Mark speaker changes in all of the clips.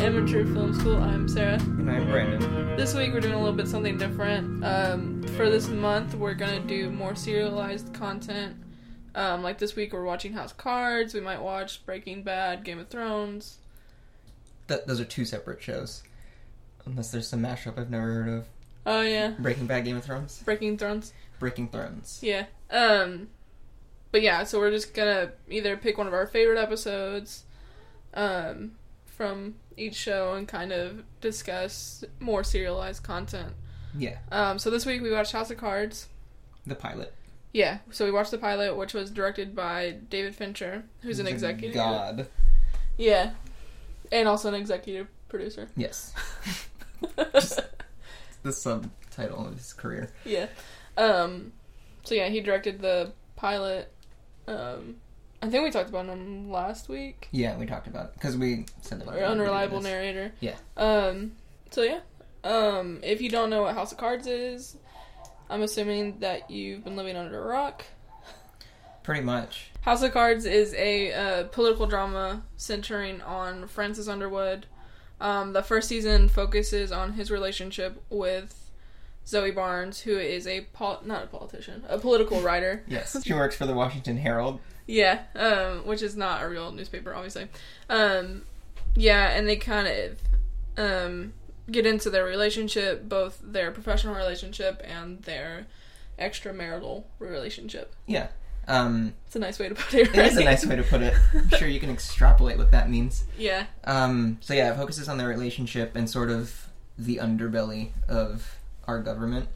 Speaker 1: Amateur Film School. I'm Sarah.
Speaker 2: And I'm Brandon.
Speaker 1: This week we're doing a little bit something different. Um, for this month, we're gonna do more serialized content. Um, like this week, we're watching House Cards. We might watch Breaking Bad, Game of Thrones.
Speaker 2: Th- those are two separate shows. Unless there's some mashup I've never heard of.
Speaker 1: Oh yeah,
Speaker 2: Breaking Bad, Game of Thrones,
Speaker 1: Breaking Thrones.
Speaker 2: Breaking Thrones.
Speaker 1: Yeah. Um, but yeah, so we're just gonna either pick one of our favorite episodes, um, from each show and kind of discuss more serialized content.
Speaker 2: Yeah,
Speaker 1: Um, so this week we watched House of Cards.
Speaker 2: the pilot.
Speaker 1: Yeah, so we watched the pilot, which was directed by David Fincher, who's an
Speaker 2: The
Speaker 1: executive.
Speaker 2: God.
Speaker 1: Yeah, and also an executive producer.
Speaker 2: Yes. The subtitle of his career.
Speaker 1: yeah. Um. So yeah, he directed the pilot. Um, I think we talked about him last week.
Speaker 2: Yeah, we talked about it because we said that. we
Speaker 1: Or
Speaker 2: were gonna do
Speaker 1: unreliable narrator.
Speaker 2: Yeah.
Speaker 1: Um. So yeah. Um. If you don't know what House of Cards is, I'm assuming that you've been living under a rock.
Speaker 2: Pretty much.
Speaker 1: House of Cards is a uh, political drama centering on Francis Underwood. Um, the first season focuses on his relationship with Zoe Barnes, who is a pol- not a politician, a political writer.
Speaker 2: Yes. she works for the Washington Herald.
Speaker 1: Yeah, um, which is not a real newspaper, obviously. Um, yeah, and they kind of um, get into their relationship, both their professional relationship and their extramarital relationship.
Speaker 2: Yeah. Um,
Speaker 1: It's a nice way to put it.
Speaker 2: it is a nice way to put it. I'm sure you can extrapolate what that means.
Speaker 1: Yeah.
Speaker 2: Um, so yeah, it focuses on their relationship and sort of the underbelly of our government.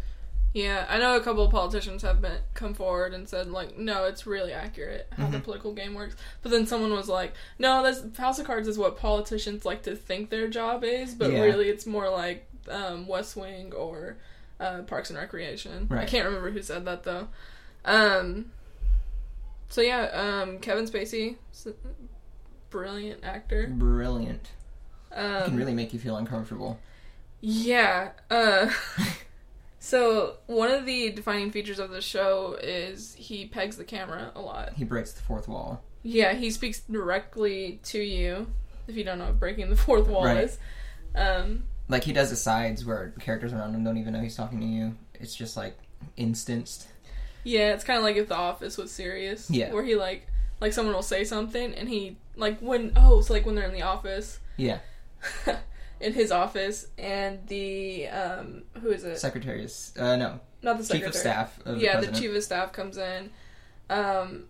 Speaker 1: Yeah, I know a couple of politicians have been come forward and said like, no, it's really accurate how the
Speaker 2: Mhm.
Speaker 1: political game works. But then someone was like, no, this House of Cards is what politicians like to think their job is, but
Speaker 2: Yeah.
Speaker 1: really it's more like um, West Wing or uh, Parks and Recreation. I can't remember who said that though. Um, so yeah, um, Kevin Spacey, brilliant actor.
Speaker 2: Brilliant.
Speaker 1: Um,
Speaker 2: can really make you feel uncomfortable.
Speaker 1: Yeah. Uh so one of the defining features of the show is he pegs the camera a lot.
Speaker 2: He breaks the fourth wall.
Speaker 1: Yeah, he speaks directly to you. If you don't know what breaking the fourth wall
Speaker 2: Right.
Speaker 1: is. Um
Speaker 2: Like he does asides where characters around him don't even know he's talking to you. It's just like instanced.
Speaker 1: yeah, it's kind of like if The Office was serious.
Speaker 2: Yeah.
Speaker 1: Where he like like someone will say something and he like when oh it's like when they're in the office
Speaker 2: Yeah.
Speaker 1: in his office and the um who is it?
Speaker 2: Secretary is uh no.
Speaker 1: Not the
Speaker 2: Chief
Speaker 1: secretary.
Speaker 2: of staff of
Speaker 1: yeah,
Speaker 2: the
Speaker 1: the chief of staff comes in, um,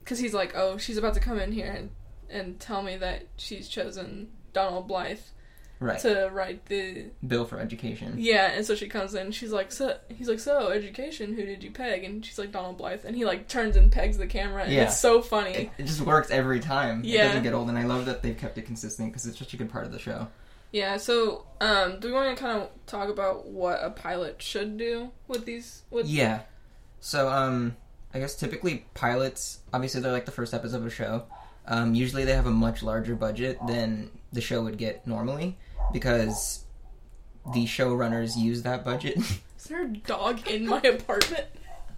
Speaker 1: because he's like, oh, she's about to come in here and and tell me that she's chosen Donald Blythe
Speaker 2: right.
Speaker 1: to write the
Speaker 2: Bill for education.
Speaker 1: yeah, and so she comes in, she's like, so he's like, so education, who did you peg? And she's like, Donald Blythe, and he like turns and pegs the camera, and
Speaker 2: Yeah.
Speaker 1: it's so funny.
Speaker 2: It, it just works every time.
Speaker 1: Yeah.
Speaker 2: It doesn't get old and I love that they've kept it consistent because it's such a good part of the show.
Speaker 1: Yeah, so um, do we want to kind of talk about what a pilot should do with these? With
Speaker 2: Yeah. So, um, I guess typically pilots, obviously they're like the first episode of a show. Um, usually they have a much larger budget than the show would get normally because the showrunners use that budget.
Speaker 1: is there a dog in my apartment?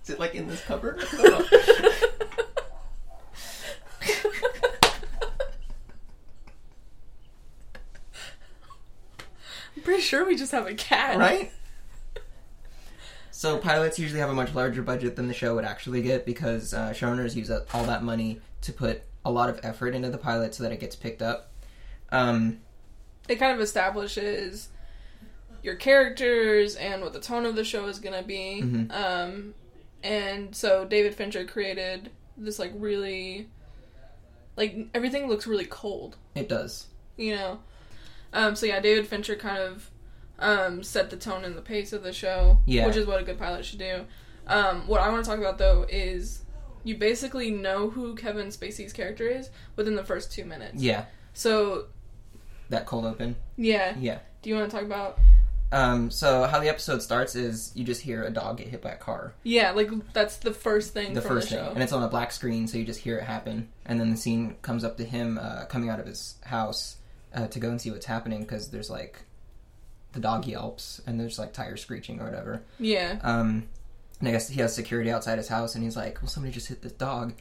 Speaker 2: Is it like in this cupboard? I don't know.
Speaker 1: I'm pretty sure we just have a cat.
Speaker 2: right? So pilots usually have a much larger budget than the show would actually get because uh, showrunners use all that money to put a lot of effort into the pilot so that it gets picked up. Um,
Speaker 1: it kind of establishes your characters and what the tone of the show is going to be.
Speaker 2: Mhm.
Speaker 1: Um, and so David Fincher created this like really, like everything looks really cold,
Speaker 2: it does.
Speaker 1: you know. Um, so yeah, David Fincher kind of um, set the tone and the pace of the show,
Speaker 2: Yeah.
Speaker 1: which is what a good pilot should do. Um, what I want to talk about though is you basically know who Kevin Spacey's character is within the first two minutes.
Speaker 2: Yeah,
Speaker 1: So
Speaker 2: that cold open.
Speaker 1: yeah,
Speaker 2: Yeah.
Speaker 1: do you want to talk about
Speaker 2: Um, so how the episode starts is you just hear a dog get hit by a car.
Speaker 1: Yeah, like that's the first thing
Speaker 2: The first
Speaker 1: the
Speaker 2: thing, and it's on a black screen, so you just hear it happen. And then the scene comes up to him uh, coming out of his house uh, to go and see what's happening because there's like the dog yelps and there's like tires screeching or whatever.
Speaker 1: yeah,
Speaker 2: Um, and I guess he has security outside his house, and he's like, "Well, somebody just hit this dog."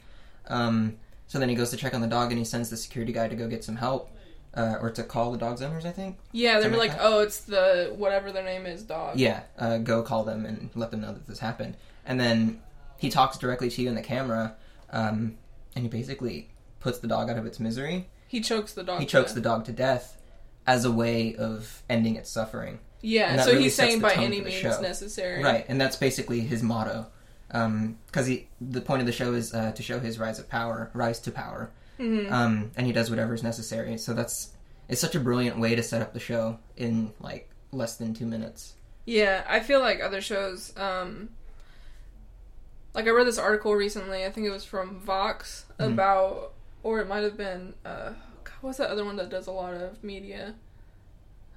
Speaker 2: Um, so then he goes to check on the dog, and he sends the security guy to go get some help. uh, or to call the dog's owners. I think.
Speaker 1: Yeah, they were
Speaker 2: Something
Speaker 1: like,
Speaker 2: like
Speaker 1: oh, it's the whatever their name is, dog.
Speaker 2: Yeah, uh, go call them and let them know that this happened. And then he talks directly to you in the camera, um, and he basically puts the dog out of its misery.
Speaker 1: He chokes the dog.
Speaker 2: He chokes the dog to death as a way of ending its suffering.
Speaker 1: Yeah, so
Speaker 2: really
Speaker 1: he's saying by any means
Speaker 2: show.
Speaker 1: necessary.
Speaker 2: Right, and that's basically his motto. Because he, the point of the show is uh, to show his rise of power, rise to power,
Speaker 1: hmm
Speaker 2: um, and he does whatever is necessary. So that's it's such a brilliant way to set up the show in like less than two minutes.
Speaker 1: Yeah, I feel like other shows, um, like I read this article recently. I think it was from Vox
Speaker 2: Mhm.
Speaker 1: about, or it might have been, uh, what's that other one that does a lot of media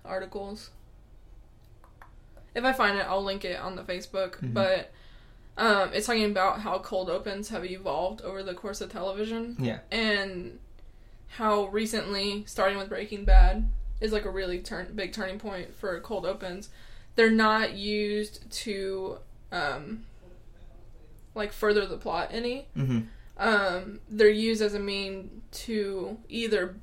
Speaker 1: articles? If I find it, I'll link it on the Facebook.
Speaker 2: Mhm.
Speaker 1: But um, it's talking about how cold opens have evolved over the course of television
Speaker 2: Yeah,
Speaker 1: and how recently, starting with Breaking Bad, is like a really turn big turning point for cold opens. They're not used to um, like further the plot any.
Speaker 2: hmm
Speaker 1: Um, they're used as a mean to either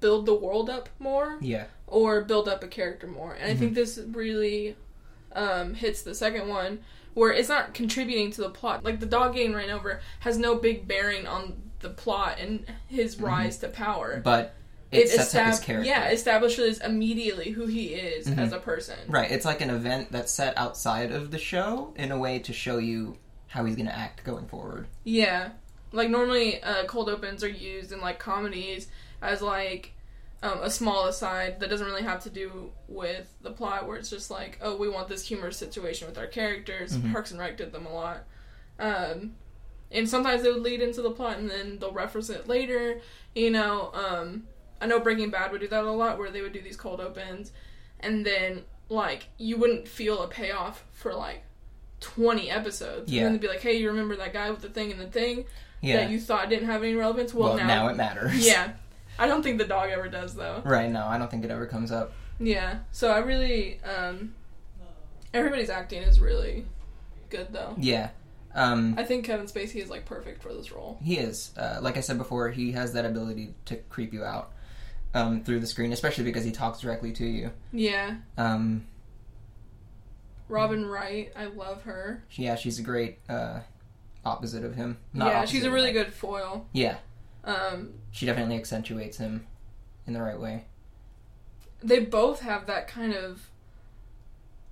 Speaker 1: build the world up more
Speaker 2: yeah,
Speaker 1: or build up a character more. And I think this really um, hits the second one where it's not contributing to the plot. Like the dog getting ran over has no big bearing on the plot and his rise to power.
Speaker 2: but it, sets up his character.
Speaker 1: Yeah, establishes immediately who he is
Speaker 2: Mhm.
Speaker 1: as a person.
Speaker 2: Right, it's like an event that's set outside of the show in a way to show you how he's going to act going forward.
Speaker 1: Yeah. Like normally uh, cold opens are used in like comedies as like um, a small aside that doesn't really have to do with the plot where it's just like, oh, we want this humorous situation with our characters.
Speaker 2: Mhm.
Speaker 1: Parks and Rec did them a lot. Um, and sometimes they would lead into the plot and then they'll reference it later. You know, um, I know Breaking Bad would do that a lot where they would do these cold opens and then like you wouldn't feel a payoff for like 20 episodes.
Speaker 2: Yeah.
Speaker 1: And then they'd be like, hey, you remember that guy with the thing and the thing
Speaker 2: Yeah.
Speaker 1: that you thought didn't have any relevance? Well,
Speaker 2: well, now, it matters.
Speaker 1: yeah. I don't think the dog ever does though.
Speaker 2: Right, no, I don't think it ever comes up.
Speaker 1: Yeah. So I really um everybody's acting is really good though.
Speaker 2: Yeah. Um,
Speaker 1: I think Kevin Spacey is like perfect for this role.
Speaker 2: he is. Uh, like I said before, he has that ability to creep you out um, through the screen, especially because he talks directly to you.
Speaker 1: Yeah.
Speaker 2: Um,
Speaker 1: Robin Wright, I love her.
Speaker 2: yeah, she's a great uh, opposite of him. Not
Speaker 1: yeah, she's a really good foil.
Speaker 2: Yeah,
Speaker 1: Um
Speaker 2: she definitely accentuates him in the right way.
Speaker 1: they both have that kind of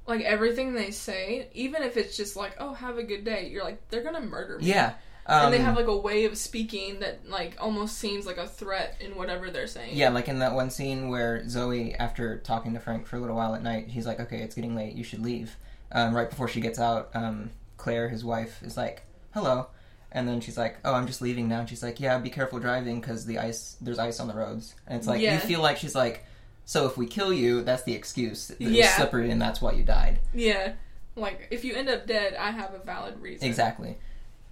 Speaker 1: like everything they say, even if it's just like, "Oh, have a good day," you're like, "They're gonna murder me."
Speaker 2: Yeah. Um,
Speaker 1: and they have like a way of speaking that like almost seems like a threat in whatever they're saying.
Speaker 2: Yeah, like in that one scene where Zoe, after talking to Frank for a little while at night, he's like, "Okay, it's getting late. You should leave." Um, right before she gets out, um, Claire, his wife, is like, "Hello," and then she's like, "Oh, I'm just leaving now." And she's like, "Yeah, be careful driving because the ice, there's ice on the roads." And it's like
Speaker 1: Yeah.
Speaker 2: you feel like she's like, "So if we kill you, that's the excuse. Was
Speaker 1: Yeah.
Speaker 2: slippery, and that's why you died."
Speaker 1: Yeah. Like if you end up dead, I have a valid reason.
Speaker 2: Exactly.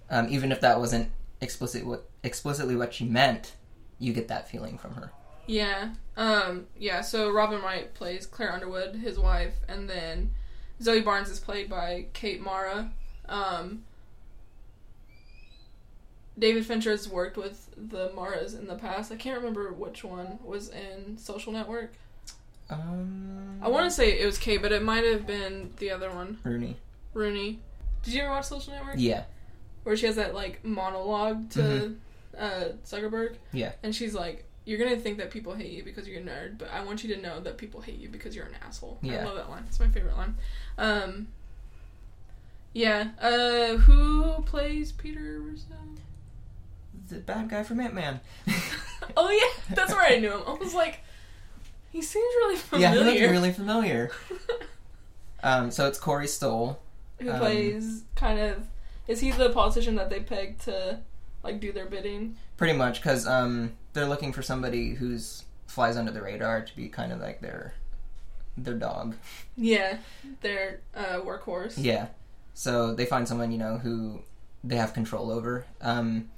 Speaker 2: Um, even if that wasn't explicit what explicitly what she meant, you get that feeling from her.
Speaker 1: Yeah. Um yeah, so Robin Wright plays Claire Underwood, his wife, and then Zoe Barnes is played by Kate Mara. Um David Fincher has worked with the Maras in the past. I can't remember which one was in Social Network.
Speaker 2: Um,
Speaker 1: I want to say it was Kate, but it might have been the other one,
Speaker 2: Rooney.
Speaker 1: Rooney. Did you ever watch Social Network?
Speaker 2: Yeah.
Speaker 1: Where she has that like monologue to uh, Zuckerberg.
Speaker 2: Yeah.
Speaker 1: And she's like, "You're gonna think that people hate you because you're a nerd, but I want you to know that people hate you because you're an asshole."
Speaker 2: Yeah.
Speaker 1: I love that line. It's my favorite line. Um, yeah. Uh, who plays Peter Russo?
Speaker 2: The bad guy from Ant Man.
Speaker 1: oh yeah, that's where I knew him. I was like, he seems really familiar.
Speaker 2: yeah, he looks really familiar. Um, so it's Corey Stoll.
Speaker 1: who
Speaker 2: um,
Speaker 1: plays kind of? Is he the politician that they pegged to like do their bidding?
Speaker 2: Pretty much, because um, they're looking for somebody who's flies under the radar to be kind of like their their dog.
Speaker 1: Yeah, their uh, workhorse.
Speaker 2: Yeah. So they find someone you know who they have control over, um,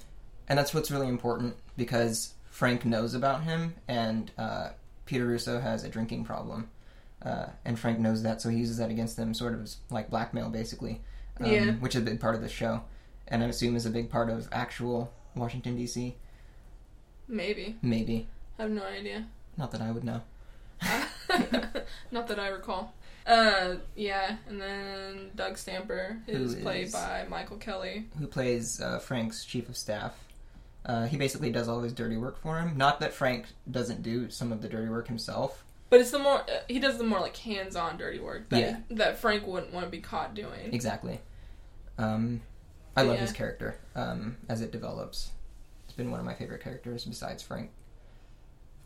Speaker 2: and that's what's really important because Frank knows about him, and uh, Peter Russo has a drinking problem, uh, and Frank knows that, so he uses that against them, sort of as, like blackmail, basically. Um,
Speaker 1: Yeah.
Speaker 2: Which is a big part of the show, and I assume is a big part of actual Washington D.C.
Speaker 1: Maybe.
Speaker 2: Maybe.
Speaker 1: I have no idea.
Speaker 2: Not that I would know.
Speaker 1: Not that I recall. Uh, yeah, and then Doug Stamper is
Speaker 2: Who
Speaker 1: played by Michael Kelly.
Speaker 2: Who plays uh, Frank's chief of staff? Uh, he basically does all his dirty work for him. Not that Frank doesn't do some of the dirty work himself.
Speaker 1: But it's the more uh, he does the more like hands-on dirty work that
Speaker 2: Yeah.
Speaker 1: that Frank wouldn't want to be caught doing.
Speaker 2: Exactly. Um, I love
Speaker 1: Yeah.
Speaker 2: his character um, as it develops. It's been one of my favorite characters besides Frank.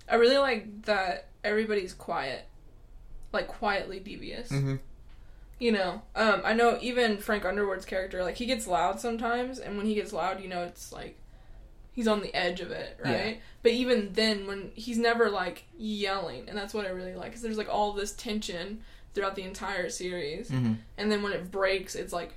Speaker 1: I really like that everybody's quiet, like quietly devious.
Speaker 2: Mm-hmm.
Speaker 1: You know, um, I know even Frank Underwood's character, like he gets loud sometimes, and when he gets loud, you know, it's like he's on the edge of it, right? But even then, when he's never like yelling, and that's what I really like, because there's like all this tension throughout the entire series,
Speaker 2: Mm-hmm.
Speaker 1: and then when it breaks, it's like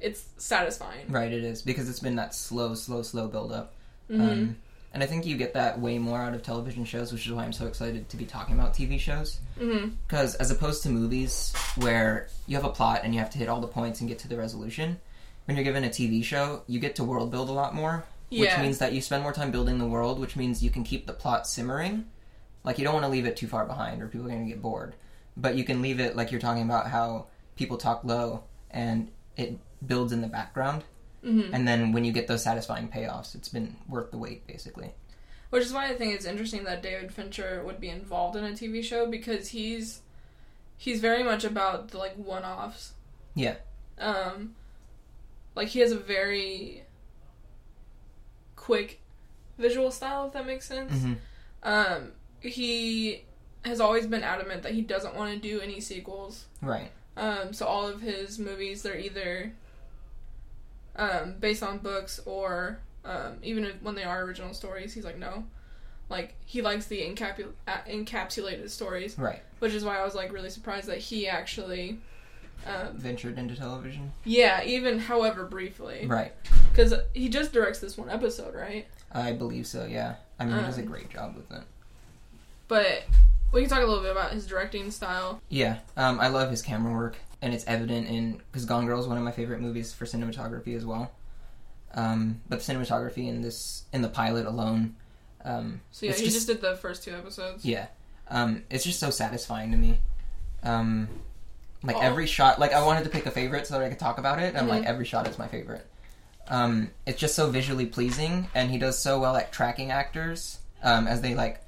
Speaker 1: it's satisfying.
Speaker 2: Right, it is because it's been that slow, slow, slow build up.
Speaker 1: hmm
Speaker 2: Um, and I think you get that way more out of television shows, which is why I'm so excited to be talking about TV shows. Because as opposed to movies where you have a plot and you have to hit all the points and get to the resolution, when you're given a TV show, you get to world build a lot more, which
Speaker 1: Yeah.
Speaker 2: means that you spend more time building the world, which means you can keep the plot simmering. Like you don't want to leave it too far behind, or people are going to get bored. But you can leave it like you're talking about how people talk low and it builds in the background,
Speaker 1: hmm
Speaker 2: and then when you get those satisfying payoffs, it's been worth the wait, basically.
Speaker 1: Which is why I think it's interesting that David Fincher would be involved in a TV show because he's he's very much about the like one-offs.
Speaker 2: Yeah.
Speaker 1: Um like he has a very quick visual style if that makes sense.
Speaker 2: hmm
Speaker 1: Um he has always been adamant that he doesn't want to do any sequels.
Speaker 2: Right.
Speaker 1: Um so all of his movies they're either um based on books or um even if, when they are original stories he's like no. Like he likes the encapu- uh, encapsulated stories,
Speaker 2: Right.
Speaker 1: which is why I was like really surprised that he actually um
Speaker 2: Ventured into television.
Speaker 1: yeah, even however briefly.
Speaker 2: Right.
Speaker 1: Because he just directs this one episode, right?
Speaker 2: I believe so. Yeah. I mean, he does a
Speaker 1: Um,
Speaker 2: great job with it.
Speaker 1: But we can talk a little bit about his directing style.
Speaker 2: Yeah. Um, I love his camera work, and it's evident in because Gone Girl is one of my favorite movies for cinematography as well. Um, but the cinematography in this in the pilot alone, um,
Speaker 1: So yeah,
Speaker 2: It's
Speaker 1: he
Speaker 2: just-
Speaker 1: did the first two episodes.
Speaker 2: yeah, um, it's just so satisfying to me. Um, like
Speaker 1: Oh.
Speaker 2: every shot, like I wanted to pick a favorite so that I could talk about it, and like
Speaker 1: Mhm.
Speaker 2: every shot is my favorite. Um, it's just so visually pleasing, and he does so well at tracking actors um, as they like,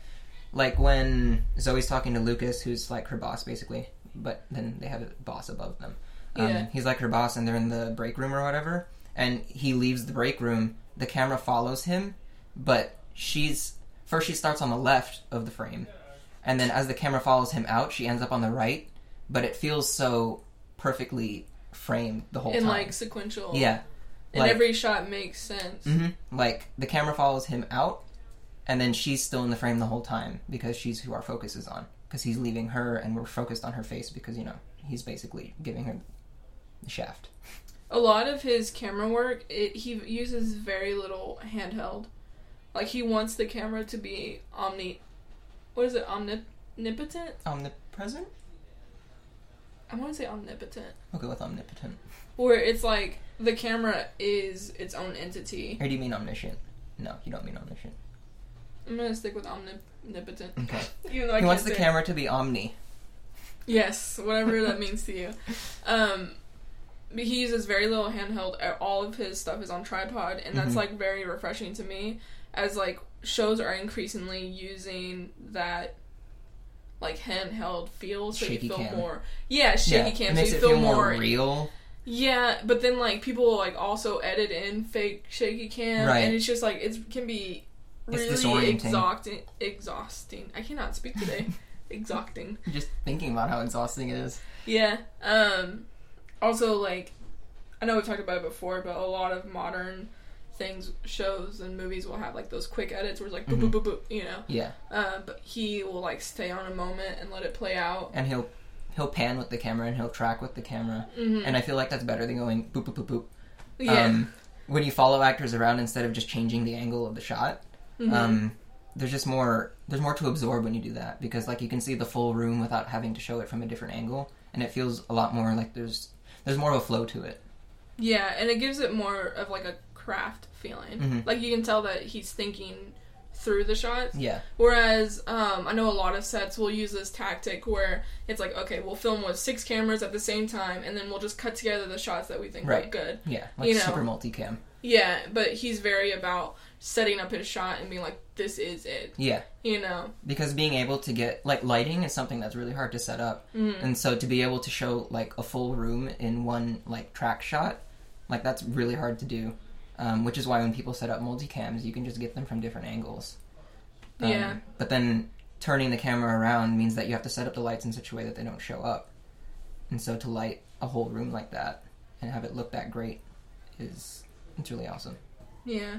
Speaker 2: like when Zoe's talking to Lucas, who's like her boss basically, but then they have a boss above them. Um,
Speaker 1: Yeah.
Speaker 2: He's like her boss, and they're in the break room or whatever, and he leaves the break room. The camera follows him, but she's first she starts on the left of the frame, and then as the camera follows him out, she ends up on the right. But it feels so perfectly framed the whole
Speaker 1: And
Speaker 2: time.
Speaker 1: like sequential.
Speaker 2: yeah,
Speaker 1: And
Speaker 2: like-
Speaker 1: every shot makes sense.
Speaker 2: hmm like the camera follows him out, and then she's still in the frame the whole time because she's who our focus is on. Because he's leaving her, and we're focused on her face because you know he's basically giving her the shaft.
Speaker 1: A lot of his camera work, it, he uses very little handheld. Like he wants the camera to be omni. What is it? Omnipotent?
Speaker 2: Omnipresent?
Speaker 1: I want to say omnipotent.
Speaker 2: We'll go with omnipotent.
Speaker 1: Where it's like the camera is its own entity.
Speaker 2: Or do you mean omniscient? No, you don't mean omniscient.
Speaker 1: I'm gonna stick with omnipotent.
Speaker 2: Okay.
Speaker 1: Even though I
Speaker 2: he wants the
Speaker 1: say it.
Speaker 2: camera to be omni.
Speaker 1: Yes, whatever that means to you. Um, but he uses very little handheld. All of his stuff is on tripod, and that's
Speaker 2: Mhm.
Speaker 1: like very refreshing to me. As like shows are increasingly using that like handheld feel, so
Speaker 2: Shaky
Speaker 1: you feel
Speaker 2: cam.
Speaker 1: more. Yeah, shaky
Speaker 2: yeah,
Speaker 1: cam,
Speaker 2: it
Speaker 1: so you
Speaker 2: it
Speaker 1: feel,
Speaker 2: feel more real.
Speaker 1: Yeah, but then like people like also edit in fake shaky cam,
Speaker 2: Right.
Speaker 1: and it's just like it can be
Speaker 2: It's
Speaker 1: really exhausting. Exhausting. I cannot speak today. exhausting.
Speaker 2: Just thinking about how exhausting it is.
Speaker 1: Yeah. Um also like I know we've talked about it before, but a lot of modern things, shows and movies will have like those quick edits where it's like boop
Speaker 2: Mhm.
Speaker 1: boop boop boop, you know.
Speaker 2: Yeah,
Speaker 1: Uh, but he will like stay on a moment and let it play out.
Speaker 2: and he'll he'll pan with the camera and he'll track with the camera,
Speaker 1: hmm
Speaker 2: and I feel like that's better than going boop boop boop boop.
Speaker 1: yeah.
Speaker 2: Um, when you follow actors around instead of just changing the angle of the shot,
Speaker 1: Mhm.
Speaker 2: um, there's just more there's more to absorb when you do that because like you can see the full room without having to show it from a different angle, and it feels a lot more like there's there's more of a flow to it.
Speaker 1: yeah, and it gives it more of like a craft feeling.
Speaker 2: Mhm.
Speaker 1: Like you can tell that he's thinking through the shots.
Speaker 2: Yeah.
Speaker 1: Whereas um, I know a lot of sets will use this tactic where it's like, okay, we'll film with six cameras at the same time, and then we'll just cut together the shots that we think
Speaker 2: Right.
Speaker 1: look good.
Speaker 2: Yeah. Like
Speaker 1: You know.
Speaker 2: super multicam.
Speaker 1: Yeah, but he's very about setting up his shot and being like, this is it.
Speaker 2: Yeah.
Speaker 1: You know?
Speaker 2: Because being able to get like lighting is something that's really hard to set up. And so to be able to show like a full room in one like track shot, like that's really hard to do. Um, which is why when people set up multicams, you can just get them from different angles. Um,
Speaker 1: Yeah.
Speaker 2: But then turning the camera around means that you have to set up the lights in such a way that they don't show up. And so to light a whole room like that and have it look that great is it's really awesome.
Speaker 1: Yeah.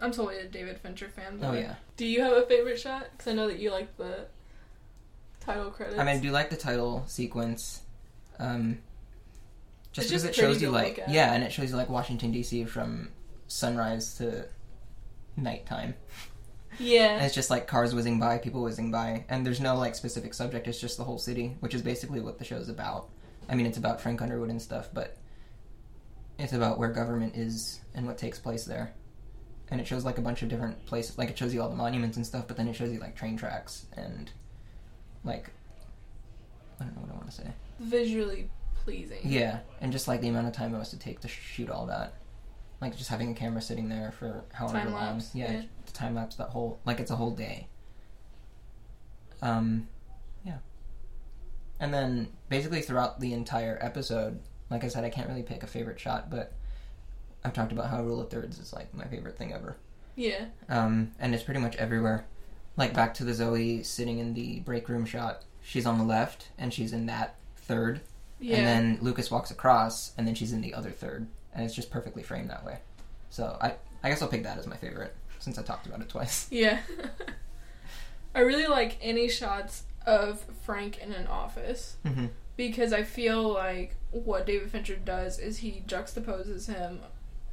Speaker 1: I'm totally a David Fincher fan.
Speaker 2: Oh yeah.
Speaker 1: Do you have a favorite shot? Because I know that you like the title credits.
Speaker 2: I mean, I do like the title sequence. Um, just
Speaker 1: It's
Speaker 2: because
Speaker 1: just
Speaker 2: it shows you like yeah, uh, and it shows you like Washington D.C. from sunrise to nighttime. And
Speaker 1: yeah.
Speaker 2: it's just like cars whizzing by, people whizzing by, and there's no like specific subject. It's just the whole city, which is basically what the show's about. I mean, it's about Frank Underwood and stuff, but it's about where government is and what takes place there. And it shows like a bunch of different places. Like it shows you all the monuments and stuff, but then it shows you like train tracks and like I don't know what I want to say.
Speaker 1: Visually pleasing.
Speaker 2: Yeah, and just like the amount of time it was to take to shoot all that, like just having a camera sitting there for however
Speaker 1: Time
Speaker 2: long.
Speaker 1: lapse,
Speaker 2: Yeah,
Speaker 1: yeah.
Speaker 2: to time lapse that whole like it's a whole day. Um, yeah, and then basically throughout the entire episode, like I said, I can't really pick a favorite shot, but I've talked about how rule of thirds is like my favorite thing ever.
Speaker 1: Yeah.
Speaker 2: Um, and it's pretty much everywhere. Like back to the Zoe sitting in the break room shot. She's on the left, and she's in that third.
Speaker 1: Yeah.
Speaker 2: And then Lucas walks across, and then she's in the other third, and it's just perfectly framed that way. So I, I guess I'll pick that as my favorite since I talked about it twice.
Speaker 1: Yeah. I really like any shots of Frank in an office
Speaker 2: Mm-hmm.
Speaker 1: because I feel like what David Fincher does is he juxtaposes him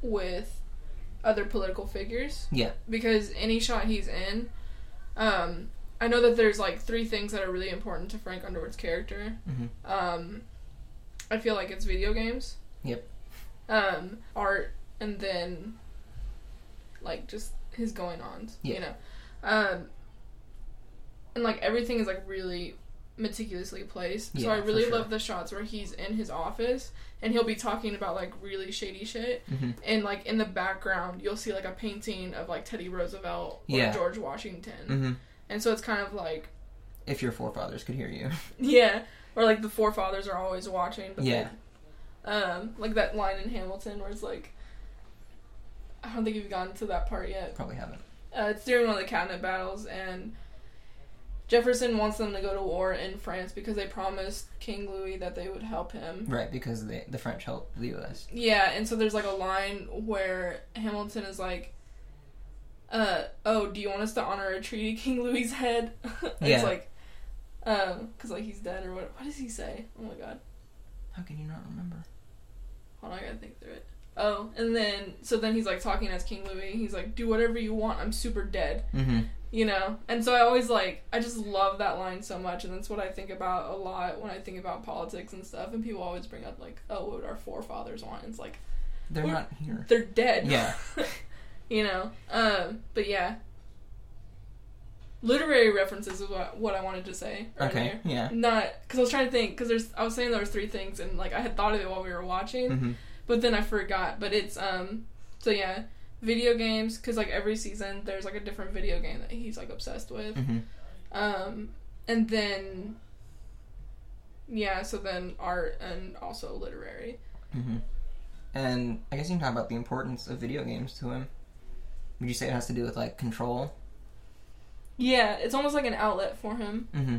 Speaker 1: with other political figures.
Speaker 2: Yeah.
Speaker 1: Because any shot he's in, um, I know that there's like three things that are really important to Frank Underwood's character.
Speaker 2: Mhm.
Speaker 1: Um, I feel like it's video games.
Speaker 2: Yep.
Speaker 1: Um, art, and then like just his going ons. You know. Um, and like everything is like really meticulously placed.
Speaker 2: Yeah,
Speaker 1: so
Speaker 2: I
Speaker 1: really
Speaker 2: sure.
Speaker 1: love the shots where he's in his office and he'll be talking about like really shady shit.
Speaker 2: Mm-hmm.
Speaker 1: And like in the background, you'll see like a painting of like Teddy Roosevelt or
Speaker 2: Yeah.
Speaker 1: George Washington.
Speaker 2: Mm-hmm.
Speaker 1: And so it's kind of like
Speaker 2: If your forefathers could hear you.
Speaker 1: yeah, or like the forefathers are always watching. But
Speaker 2: Yeah.
Speaker 1: they- um, like that line in Hamilton where it's like, I don't think you've gotten to that part yet.
Speaker 2: Probably haven't.
Speaker 1: Uh, it's during one of the cabinet battles, and Jefferson wants them to go to war in France because they promised King Louis that they would help him.
Speaker 2: Right, because the the French helped the U.S.
Speaker 1: Yeah, and so there's like a line where Hamilton is like, uh, "Oh, do you want us to honor a treaty, King Louis's head?" it's
Speaker 2: Yeah.
Speaker 1: like, um, because like he's dead or what? What does he say? Oh my god,
Speaker 2: How can you not remember?
Speaker 1: hold on, I gotta think through it. Oh, and then so then he's like talking as King Louis. He's like, "Do whatever you want. I'm super dead."
Speaker 2: Mm-hmm.
Speaker 1: you know and so i always like i just love that line so much and that's what i think about a lot when i think about politics and stuff and people always bring up like oh what would our forefathers want it's like
Speaker 2: They're not here.
Speaker 1: they're dead
Speaker 2: Yeah.
Speaker 1: you know um but yeah literary references is what, what i wanted to say
Speaker 2: Okay.
Speaker 1: earlier.
Speaker 2: Yeah.
Speaker 1: not because i was trying to think because there's i was saying there was three things and like i had thought of it while we were watching
Speaker 2: Mm-hmm.
Speaker 1: but then I forgot. But it's um so yeah, video games because like every season there's like a different video game that he's like obsessed with.
Speaker 2: Mm-hmm.
Speaker 1: Um and then yeah, so then art and also literary.
Speaker 2: Mm-hmm. And I guess you can talk about the importance of video games to him. Would you say it has to do with like control?
Speaker 1: Yeah, it's almost like an outlet for him.
Speaker 2: Mm-hmm.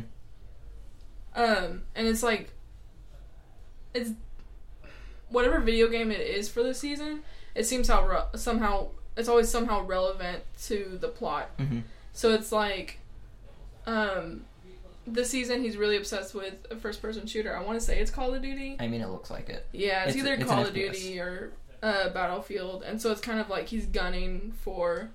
Speaker 1: Um and it's like it's whatever video game it is for the season, it seems how re- somehow it's always somehow relevant to the plot.
Speaker 2: Mm-hmm.
Speaker 1: So it's like, um, this season he's really obsessed with a first person shooter. I want to say it's Call of Duty.
Speaker 2: I mean, it looks like it.
Speaker 1: Yeah, it's,
Speaker 2: It's-
Speaker 1: either
Speaker 2: it's
Speaker 1: Call of Duty or uh, Battlefield, and so it's kind of like he's gunning for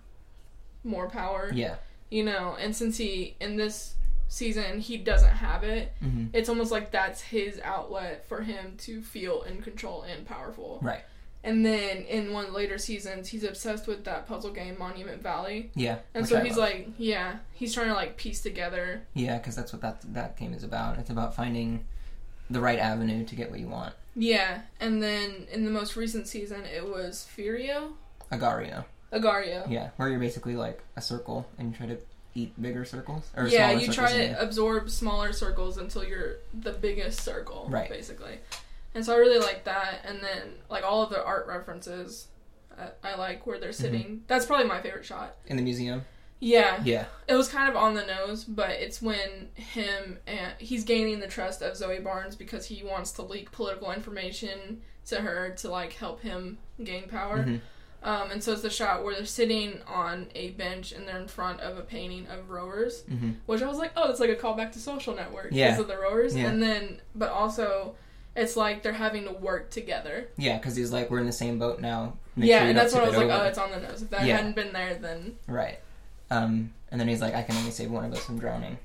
Speaker 1: more power,
Speaker 2: Yeah.
Speaker 1: You know. And since he in this season he doesn't have it,
Speaker 2: Mm-hmm.
Speaker 1: it's almost like that's his outlet for him to feel in control and powerful.
Speaker 2: Right.
Speaker 1: And then in one of the later seasons, he's obsessed with that puzzle game, Monument Valley.
Speaker 2: Yeah.
Speaker 1: And so
Speaker 2: I
Speaker 1: he's
Speaker 2: love.
Speaker 1: like, yeah, he's trying to like piece together.
Speaker 2: Yeah, because that's what that that game is about. It's about finding the right avenue to get what you want.
Speaker 1: Yeah. And then in the most recent season, it was Furio?
Speaker 2: Agario.
Speaker 1: Agario.
Speaker 2: Yeah, where you're basically like a circle and you try to eat bigger circles. Or
Speaker 1: yeah, you try to absorb smaller circles until you're the biggest circle,
Speaker 2: Right.
Speaker 1: basically. And so I really like that. And then like all of the art references, I, I like where they're
Speaker 2: Mm-hmm.
Speaker 1: sitting. That's probably my favorite shot.
Speaker 2: in the museum.
Speaker 1: Yeah,
Speaker 2: Yeah.
Speaker 1: it was kind of on the nose, but it's when him and he's gaining the trust of Zoe Barnes because he wants to leak political information to her to like help him gain power.
Speaker 2: Mhm.
Speaker 1: Um, and so it's the shot where they're sitting on a bench and they're in front of a painting of rowers,
Speaker 2: hmm
Speaker 1: which I was like, oh, it's like a callback to Social Network
Speaker 2: Yeah.
Speaker 1: because of the rowers.
Speaker 2: Yeah.
Speaker 1: And then, but also, it's like they're having to work together.
Speaker 2: Yeah, because he's like, we're in the same boat now. Make
Speaker 1: yeah,
Speaker 2: sure
Speaker 1: and that's when I was like,
Speaker 2: over.
Speaker 1: oh, it's on the nose. If that
Speaker 2: Yeah.
Speaker 1: hadn't been there, then
Speaker 2: Right. Um, and then he's like, I can only save one of us from drowning.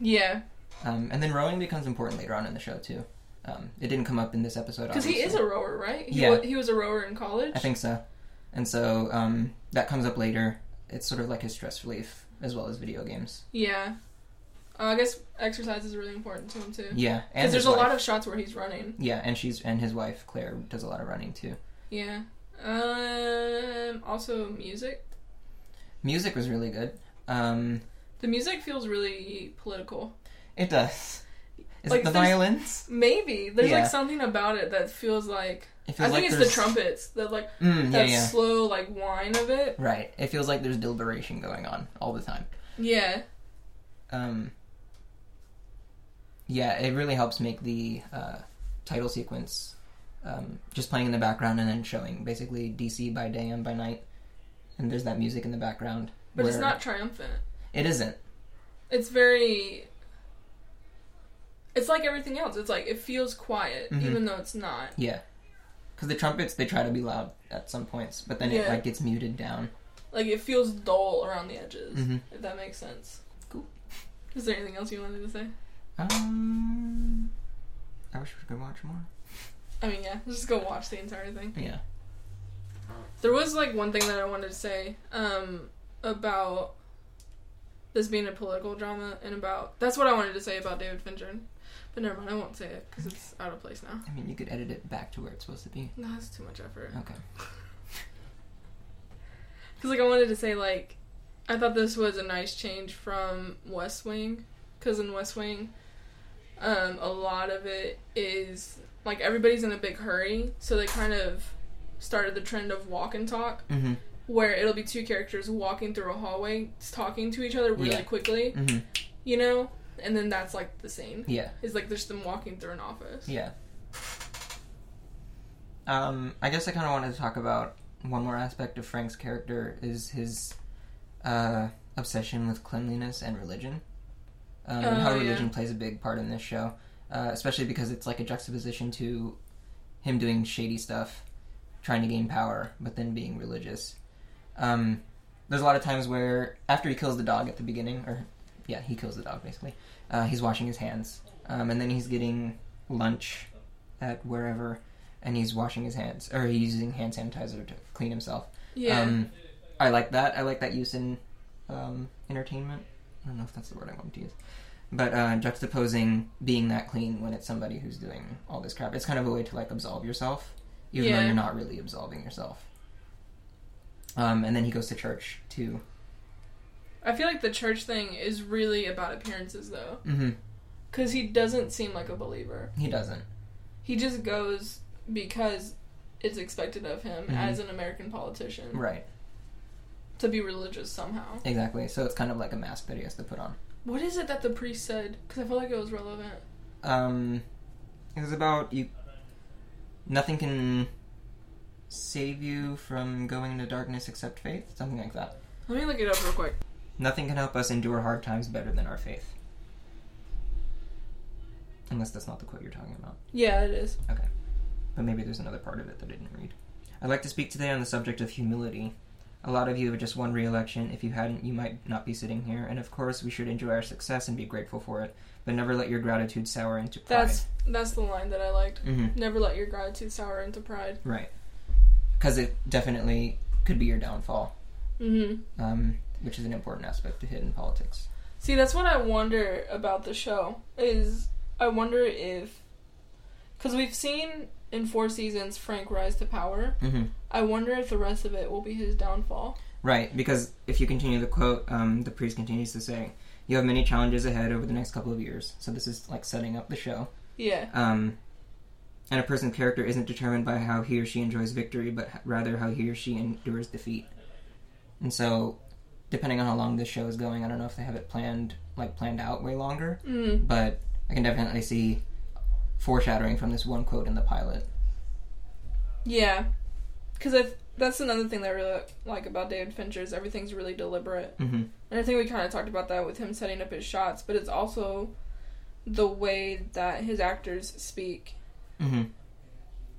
Speaker 1: yeah,
Speaker 2: Um, and then rowing becomes important later on in the show too. Um, it didn't come up in this episode.
Speaker 1: because he is a rower, right? He
Speaker 2: Yeah.
Speaker 1: he was a rower in college.
Speaker 2: I think so. And so um, that comes up later. It's sort of like his stress relief as well as video games.
Speaker 1: Yeah. Uh, I guess exercise is really important to him too.
Speaker 2: Yeah, and
Speaker 1: Because there's a
Speaker 2: wife.
Speaker 1: lot of shots where he's running.
Speaker 2: yeah, and she's and his wife Claire does a lot of running too.
Speaker 1: Yeah. Um. Also, music.
Speaker 2: Music was really good. Um,
Speaker 1: The music feels really political.
Speaker 2: it does. Is
Speaker 1: Like,
Speaker 2: it the violins?
Speaker 1: Maybe there's
Speaker 2: Yeah.
Speaker 1: like something about it that feels like.
Speaker 2: It
Speaker 1: I think
Speaker 2: like
Speaker 1: it's the trumpets that like
Speaker 2: Mm,
Speaker 1: that
Speaker 2: yeah.
Speaker 1: slow like whine of it.
Speaker 2: Right. It feels like there's deliberation going on all the time.
Speaker 1: Yeah.
Speaker 2: Um, yeah, it really helps make the uh, title sequence um, just playing in the background and then showing basically DC by day and by night. And there's that music in the background.
Speaker 1: But it's not triumphant.
Speaker 2: It isn't.
Speaker 1: It's very. It's like everything else. It's like it feels quiet,
Speaker 2: Mhm.
Speaker 1: even though it's not.
Speaker 2: Yeah. Because the trumpets, they try to be loud at some points, but then it
Speaker 1: Yeah.
Speaker 2: like gets muted down.
Speaker 1: Like it feels dull around the edges.
Speaker 2: Mhm.
Speaker 1: If that makes sense.
Speaker 2: Cool.
Speaker 1: Is there anything else you wanted to say?
Speaker 2: Um, I wish we could watch more.
Speaker 1: I mean, yeah, just go watch the entire thing.
Speaker 2: Yeah.
Speaker 1: There was like one thing that I wanted to say um, about this being a political drama, and about that's what I wanted to say about David Fincher. But never mind, I won't say it because it's out of place now.
Speaker 2: I mean, you could edit it back to where it's supposed to be.
Speaker 1: No, that's too much effort.
Speaker 2: Okay.
Speaker 1: Because like I wanted to say like, I thought this was a nice change from West Wing, because in West Wing, um, a lot of it is like everybody's in a big hurry, so they kind of started the trend of walk and talk,
Speaker 2: Mm-hmm.
Speaker 1: where it'll be two characters walking through a hallway, talking to each other really
Speaker 2: Yeah.
Speaker 1: quickly,
Speaker 2: Mm-hmm.
Speaker 1: you know, and then that's like the scene.
Speaker 2: Yeah.
Speaker 1: It's like there's them walking through an office.
Speaker 2: Yeah. Um, I guess I kind of wanted to talk about one more aspect of Frank's character is his uh, obsession with cleanliness and religion. Um, and how
Speaker 1: Oh, yeah.
Speaker 2: religion plays a big part in this show, uh, especially because it's like a juxtaposition to him doing shady stuff, trying to gain power, but then being religious. Um, there's a lot of times where after he kills the dog at the beginning, or yeah, he kills the dog basically. Uh, he's washing his hands, um, and then he's getting lunch at wherever, and he's washing his hands, or he's using hand sanitizer to clean himself.
Speaker 1: Yeah.
Speaker 2: Um, I like that. I like that use in um, entertainment. I don't know if that's the word I want to use. But uh, juxtaposing being that clean when it's somebody who's doing all this crap. It's kind of a way to like absolve yourself, even though you're not really absolving yourself. Um, and then he goes to church too.
Speaker 1: I feel like the church thing is really about appearances though,
Speaker 2: hmm
Speaker 1: because he doesn't seem like a believer.
Speaker 2: He doesn't.
Speaker 1: He just goes because it's expected of him
Speaker 2: Mhm.
Speaker 1: as an American politician
Speaker 2: Right.
Speaker 1: to be religious somehow.
Speaker 2: Exactly. So it's kind of like a mask that he has to put on.
Speaker 1: What is it that the priest said? Because I feel like it was relevant.
Speaker 2: Um, it was about you. Nothing can save you from going into darkness except faith. Something like that.
Speaker 1: Let me look it up real quick.
Speaker 2: Nothing can help us endure hard times better than our faith. Unless that's not the quote you're talking about.
Speaker 1: Yeah, it is.
Speaker 2: Okay. But maybe there's another part of it that I didn't read. I'd like to speak today on the subject of humility. A lot of you have just won re election. If you hadn't, you might not be sitting here. And of course, we should enjoy our success and be grateful for it. But never let your gratitude sour into pride.
Speaker 1: That's that's the line that I liked.
Speaker 2: hmm
Speaker 1: Never let your gratitude sour into pride.
Speaker 2: Right. because it definitely could be your downfall,
Speaker 1: hmm
Speaker 2: um, which is an important aspect to hit in politics.
Speaker 1: See, that's what I wonder about the show. Is I wonder if because we've seen in four seasons Frank rise to power.
Speaker 2: hmm
Speaker 1: I wonder if the rest of it will be his downfall.
Speaker 2: Right, because if you continue the quote, um, the priest continues to say, "You have many challenges ahead over the next couple of years." So this is like setting up the show.
Speaker 1: Yeah.
Speaker 2: Um, and a person's character isn't determined by how he or she enjoys victory, but rather how he or she endures defeat. And so, depending on how long this show is going, I don't know if they have it planned, like planned out way longer.
Speaker 1: Mm.
Speaker 2: But I can definitely see foreshadowing from this one quote in the pilot.
Speaker 1: Yeah. Because that's another thing that I really like about David Fincher is everything's really deliberate.
Speaker 2: hmm
Speaker 1: And I think we kind of talked about that with him setting up his shots, but it's also the way that his actors speak
Speaker 2: hmm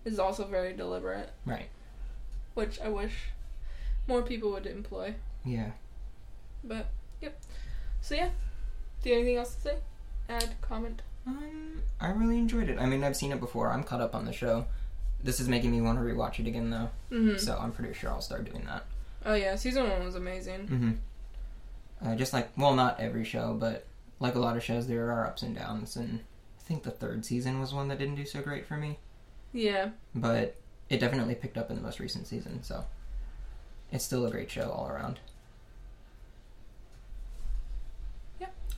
Speaker 1: is also very deliberate,
Speaker 2: Right.
Speaker 1: which I wish more people would employ.
Speaker 2: Yeah.
Speaker 1: But yep. So yeah. Do you have anything else to say? Add, comment.
Speaker 2: Um, I really enjoyed it. I mean, I've seen it before. I'm caught up on the show. This is making me want to rewatch it again, though.
Speaker 1: Mm-hmm.
Speaker 2: So I'm pretty sure I'll start doing that.
Speaker 1: Oh yeah, season one was amazing.
Speaker 2: hmm Uh, just like, well, not every show, but like a lot of shows, there are ups and downs. And I think the third season was one that didn't do so great for me.
Speaker 1: Yeah.
Speaker 2: But it definitely picked up in the most recent season, so it's still a great show all around.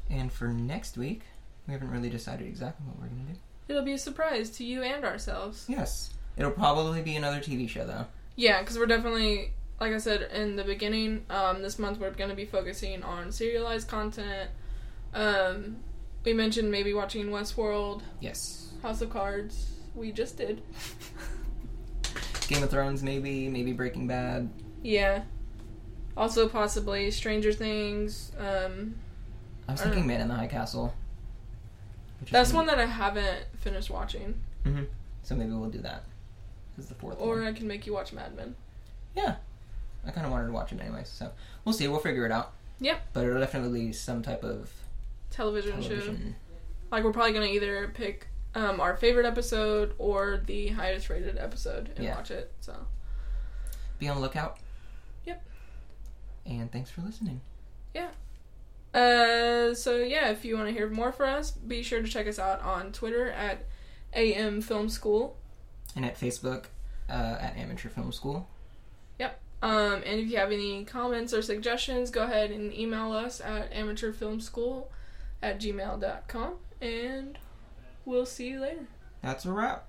Speaker 2: And for next week, we haven't really decided exactly what we're going to do.
Speaker 1: It'll be a surprise to you and ourselves.
Speaker 2: Yes. It'll probably be another TV show, though.
Speaker 1: Yeah, because we're definitely, like I said in the beginning, um, this month we're going to be focusing on serialized content. Um, we mentioned maybe watching Westworld,
Speaker 2: Yes.
Speaker 1: House of Cards. We just did.
Speaker 2: Game of Thrones, maybe. Maybe Breaking Bad.
Speaker 1: Yeah. Also, possibly Stranger Things. Um,
Speaker 2: I was thinking Man in the High Castle.
Speaker 1: that's
Speaker 2: gonna
Speaker 1: one that I haven't finished watching.
Speaker 2: Mhm. So maybe we'll do that. This is the fourth
Speaker 1: Or
Speaker 2: one.
Speaker 1: I can make you watch Mad Men.
Speaker 2: Yeah. I kind of wanted to watch it anyway, so we'll see. We'll figure it out.
Speaker 1: Yep.
Speaker 2: But it'll definitely be some type of
Speaker 1: Television, show.
Speaker 2: television.
Speaker 1: Like, we're probably going to either pick um, our favorite episode or the highest rated episode and
Speaker 2: Yeah.
Speaker 1: watch it. So,
Speaker 2: Be on the lookout.
Speaker 1: Yep.
Speaker 2: And thanks for listening.
Speaker 1: Uh, so yeah, if you want to hear more from us, be sure to check us out on Twitter at AM Film School.
Speaker 2: And at Facebook, uh, at Amateur Film School. Yep.
Speaker 1: Um, and if you have any comments or suggestions, go ahead and email us at amateurfilmschool at gmail.com. And we'll see you later.
Speaker 2: That's a wrap.